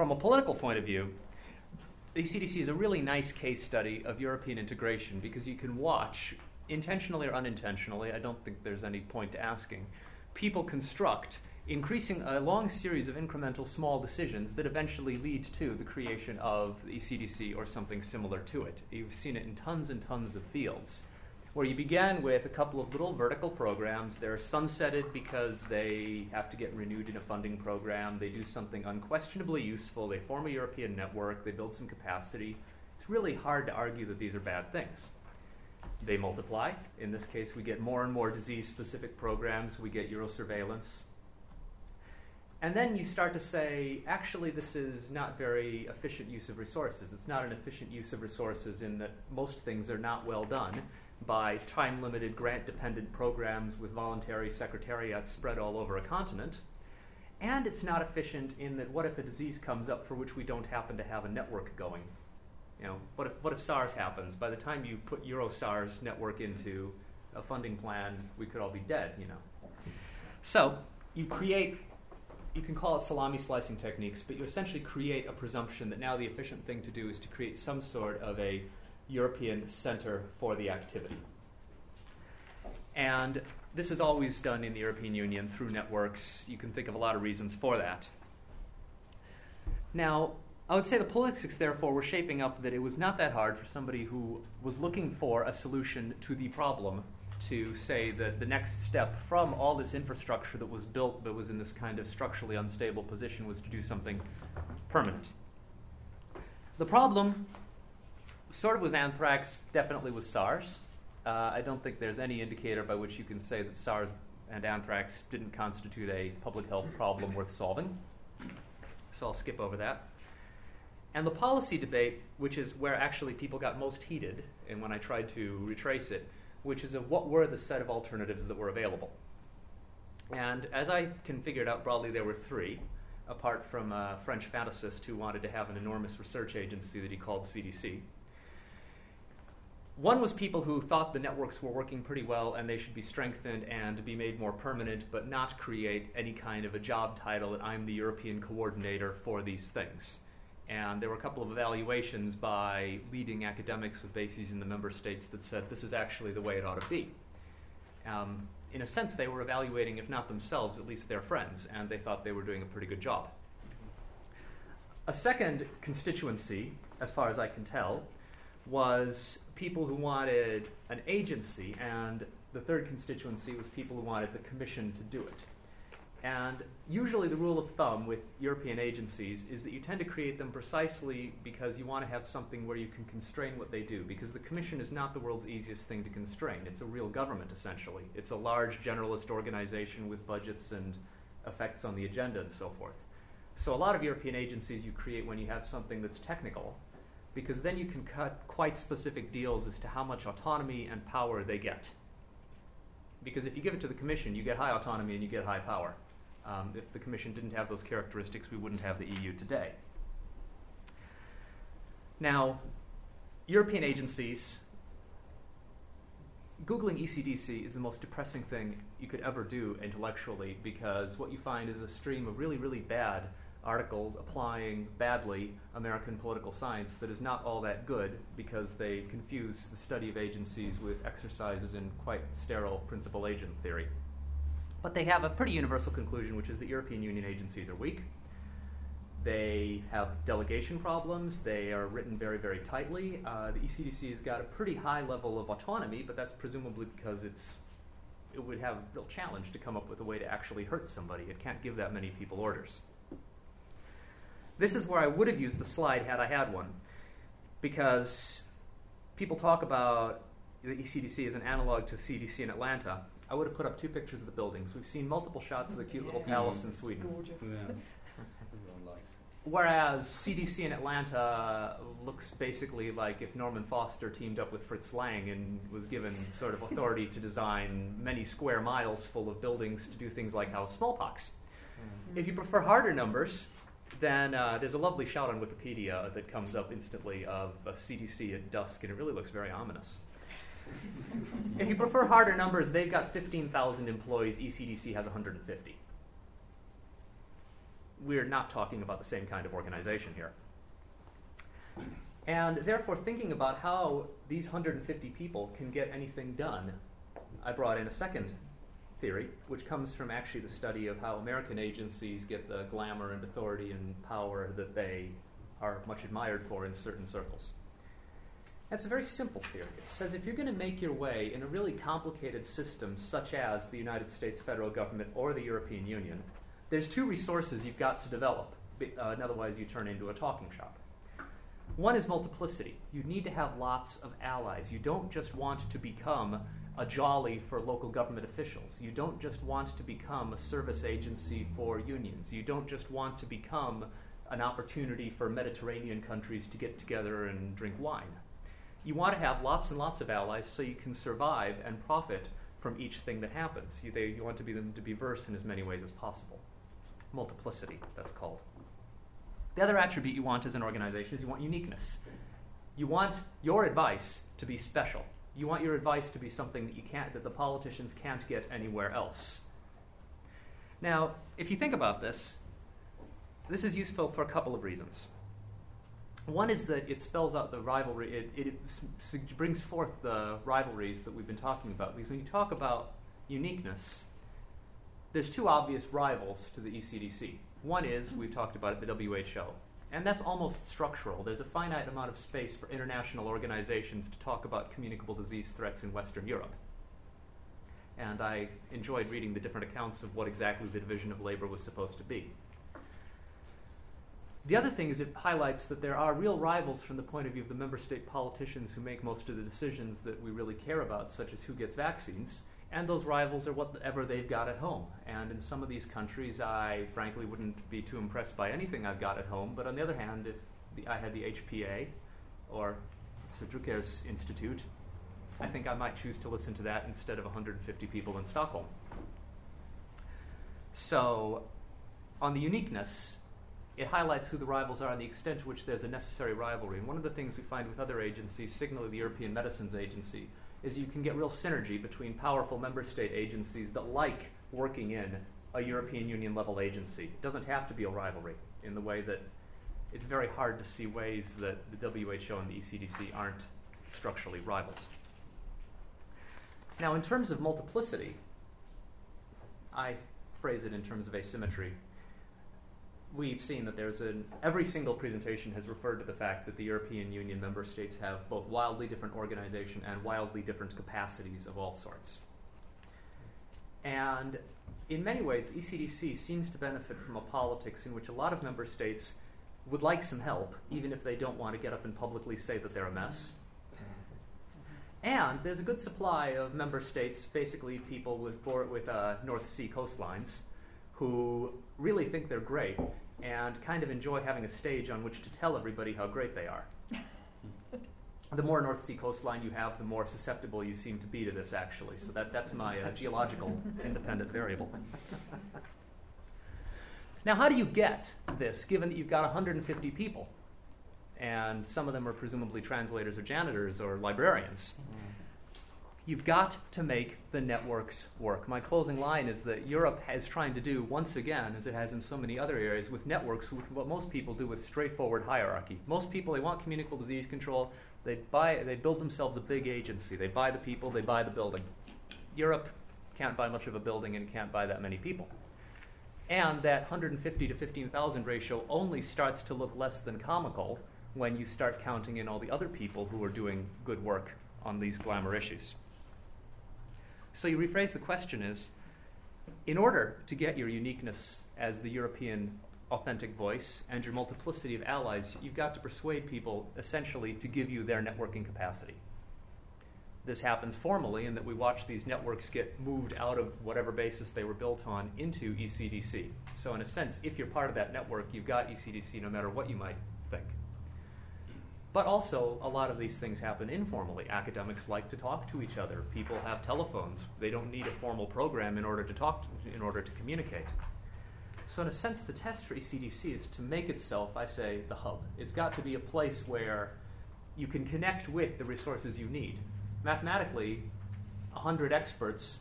from a political point of view, the ECDC is a really nice case study of European integration because you can watch, intentionally or unintentionally, I don't think there's any point to asking, people construct increasing a long series of incremental small decisions that eventually lead to the creation of the ECDC or something similar to it. You've seen it in tons and tons of fields where you began with a couple of little vertical programs. They're sunsetted because they have to get renewed in a funding program. They do something unquestionably useful. They form a European network. They build some capacity. It's really hard to argue that these are bad things. They multiply. In this case, we get more and more disease specific programs. We get Eurosurveillance. And then you start to say, actually, this is not very efficient use of resources. It's not an efficient use of resources in that most things are not well done by time limited, grant dependent programs with voluntary secretariats spread all over a continent. And it's not efficient in that what if a disease comes up for which we don't happen to have a network going? You know, what if, what if SARS happens? By the time you put EuroSARS network into a funding plan, we could all be dead, you know. So you create, you can call it salami slicing techniques, but you essentially create a presumption that now the efficient thing to do is to create some sort of a European Center for the activity. And this is always done in the European Union through networks. You can think of a lot of reasons for that. Now, I would say the politics, therefore, were shaping up that it was not that hard for somebody who was looking for a solution to the problem to say that the next step from all this infrastructure that was built that was in this kind of structurally unstable position was to do something permanent. The problem sort of was anthrax, definitely was SARS. Uh, I don't think there's any indicator by which you can say that SARS and anthrax didn't constitute a public health problem worth solving. So I'll skip over that. And the policy debate, which is where actually people got most heated, and when I tried to retrace it, which is of what were the set of alternatives that were available. And as I can figure it out broadly, there were three, apart from a French fantasist who wanted to have an enormous research agency that he called CDC. One was people who thought the networks were working pretty well and they should be strengthened and be made more permanent, but not create any kind of a job title that I'm the European coordinator for these things. And there were a couple of evaluations by leading academics with bases in the member states that said this is actually the way it ought to be. Um, in a sense, they were evaluating, if not themselves, at least their friends, and they thought they were doing a pretty good job. A second constituency, as far as I can tell, was people who wanted an agency, and the third constituency was people who wanted the commission to do it. And usually, the rule of thumb with European agencies is that you tend to create them precisely because you want to have something where you can constrain what they do. Because the Commission is not the world's easiest thing to constrain. It's a real government, essentially. It's a large generalist organization with budgets and effects on the agenda and so forth. So, a lot of European agencies you create when you have something that's technical because then you can cut quite specific deals as to how much autonomy and power they get. Because if you give it to the Commission, you get high autonomy and you get high power. Um, if the Commission didn't have those characteristics, we wouldn't have the EU today. Now, European agencies, Googling ECDC is the most depressing thing you could ever do intellectually because what you find is a stream of really, really bad articles applying badly American political science that is not all that good because they confuse the study of agencies with exercises in quite sterile principal agent theory. But they have a pretty universal conclusion, which is that European Union agencies are weak. They have delegation problems. They are written very, very tightly. Uh, the ECDC has got a pretty high level of autonomy, but that's presumably because it's it would have a real challenge to come up with a way to actually hurt somebody. It can't give that many people orders. This is where I would have used the slide had I had one, because people talk about the ECDC is an analog to CDC in Atlanta. I would have put up two pictures of the buildings. We've seen multiple shots of the cute little palace in Sweden. Gorgeous. Yeah. Whereas CDC in Atlanta looks basically like if Norman Foster teamed up with Fritz Lang and was given sort of authority to design many square miles full of buildings to do things like house smallpox. If you prefer harder numbers, then uh, there's a lovely shot on Wikipedia that comes up instantly of a CDC at dusk, and it really looks very ominous. If you prefer harder numbers, they've got 15,000 employees, ECDC has 150. we're not talking about the same kind of organization here. And therefore, thinking about how these 150 people can get anything done, I brought in a second theory, which comes from actually the study of how American agencies get the glamour and authority and power that they are much admired for in certain circles. That's a very simple theory. It says if you're going to make your way in a really complicated system, such as the United States federal government or the European Union, there's two resources you've got to develop. Uh, otherwise, you turn into a talking shop. One is multiplicity. You need to have lots of allies. You don't just want to become a jolly for local government officials. You don't just want to become a service agency for unions. You don't just want to become an opportunity for Mediterranean countries to get together and drink wine. You want to have lots and lots of allies so you can survive and profit from each thing that happens. You, they, you want to be them to be versed in as many ways as possible. Multiplicity, that's called. The other attribute you want as an organization is you want uniqueness. You want your advice to be special. You want your advice to be something that you can't that the politicians can't get anywhere else. Now, if you think about this, this is useful for a couple of reasons. One is that it spells out the rivalry, it, it, it, brings forth the rivalries that we've been talking about. Because when you talk about uniqueness, there's two obvious rivals to the ECDC. One is, we've talked about it, the WHO. And that's almost structural. There's a finite amount of space for international organizations to talk about communicable disease threats in Western Europe. And I enjoyed reading the different accounts of what exactly the division of labor was supposed to be. The other thing is it highlights that there are real rivals from the point of view of the member state politicians who make most of the decisions that we really care about, such as who gets vaccines. And those rivals are whatever they've got at home. And in some of these countries, I frankly wouldn't be too impressed by anything I've got at home. But on the other hand, if the, I had the HPA or Drucker's Institute, I think I might choose to listen to that instead of 150 people in Stockholm. So, on the uniqueness, it highlights who the rivals are and the extent to which there's a necessary rivalry. And one of the things we find with other agencies, signally the European Medicines Agency, is you can get real synergy between powerful member state agencies that like working in a European Union level agency. It doesn't have to be a rivalry in the way that it's very hard to see ways that the WHO and the ECDC aren't structurally rivals. Now, in terms of multiplicity, I phrase it in terms of asymmetry we've seen that there's an every single presentation has referred to the fact that the European Union member states have both wildly different organization and wildly different capacities of all sorts. And in many ways, the ECDC seems to benefit from a politics in which a lot of member states would like some help, even if they don't want to get up and publicly say that they're a mess. And there's a good supply of member states, basically people with, with uh, North Sea coastlines, who really think they're great and kind of enjoy having a stage on which to tell everybody how great they are. the more North Sea coastline you have, the more susceptible you seem to be to this, actually. So that, that's my uh, geological independent variable. now, how do you get this, given that you've got 150 people? And some of them are presumably translators or janitors or librarians. You've got to make the networks work. My closing line is that Europe is trying to do, once again, as it has in so many other areas, with networks, what most people do with straightforward hierarchy. Most people, they want communicable disease control. They, buy, they build themselves a big agency. They buy the people, they buy the building. Europe can't buy much of a building and can't buy that many people. And that 150 to 15,000 ratio only starts to look less than comical when you start counting in all the other people who are doing good work on these glamour issues. So you rephrase the question is in order to get your uniqueness as the European authentic voice and your multiplicity of allies, you've got to persuade people essentially to give you their networking capacity. This happens formally in that we watch these networks get moved out of whatever basis they were built on into ECDC. So, in a sense, if you're part of that network, you've got ECDC no matter what you might think. But also, a lot of these things happen informally. Academics like to talk to each other. People have telephones. They don't need a formal program in order to talk, to, in order to communicate. So, in a sense, the test for ECDC is to make itself, I say, the hub. It's got to be a place where you can connect with the resources you need. Mathematically, 100 experts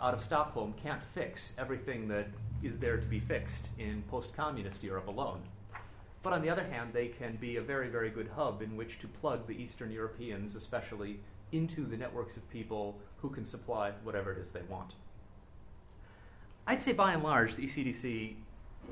out of Stockholm can't fix everything that is there to be fixed in post communist Europe alone. But on the other hand, they can be a very, very good hub in which to plug the Eastern Europeans, especially, into the networks of people who can supply whatever it is they want. I'd say by and large, the ECDC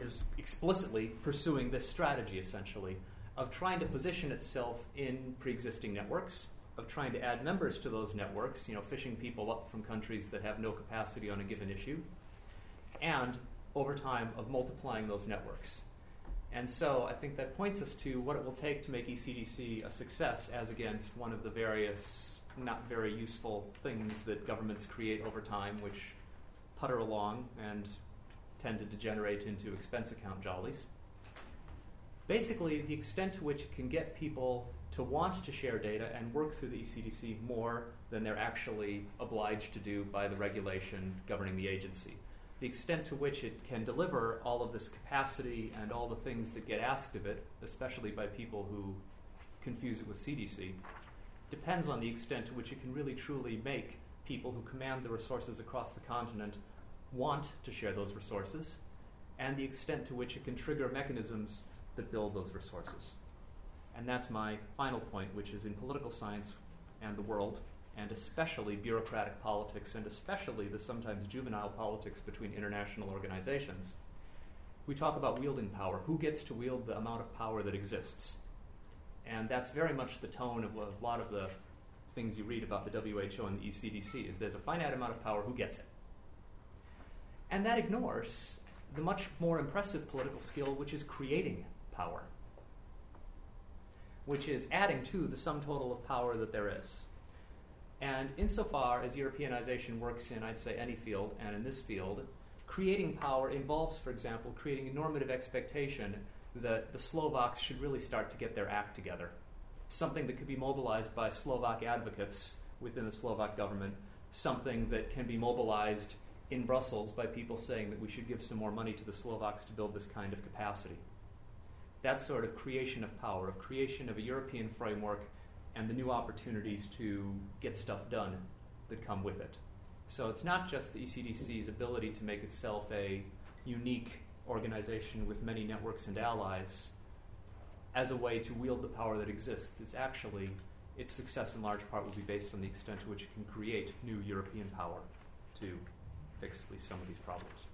is explicitly pursuing this strategy essentially of trying to position itself in pre existing networks, of trying to add members to those networks, you know, fishing people up from countries that have no capacity on a given issue, and over time of multiplying those networks. And so I think that points us to what it will take to make ECDC a success as against one of the various not very useful things that governments create over time, which putter along and tend to degenerate into expense account jollies. Basically, the extent to which it can get people to want to share data and work through the ECDC more than they're actually obliged to do by the regulation governing the agency. The extent to which it can deliver all of this capacity and all the things that get asked of it, especially by people who confuse it with CDC, depends on the extent to which it can really truly make people who command the resources across the continent want to share those resources and the extent to which it can trigger mechanisms that build those resources. And that's my final point, which is in political science and the world, and especially bureaucratic politics, and especially the sometimes juvenile politics between international organizations, we talk about wielding power. Who gets to wield the amount of power that exists? And that's very much the tone of a lot of the things you read about the WHO and the ECDC is there's a finite amount of power, who gets it? And that ignores the much more impressive political skill, which is creating power, which is adding to the sum total of power that there is. And insofar as Europeanization works in, I'd say, any field, and in this field, creating power involves, for example, creating a normative expectation that the Slovaks should really start to get their act together. Something that could be mobilized by Slovak advocates within the Slovak government, something that can be mobilized in Brussels by people saying that we should give some more money to the Slovaks to build this kind of capacity. That sort of creation of power, of creation of a European framework, and the new opportunities to get stuff done that come with it. So it's not just the ECDC's ability to make itself a unique organization with many networks and allies as a way to wield the power that exists. It's actually, its success in large part will be based on the extent to which it can create new European power to fix at least some of these problems.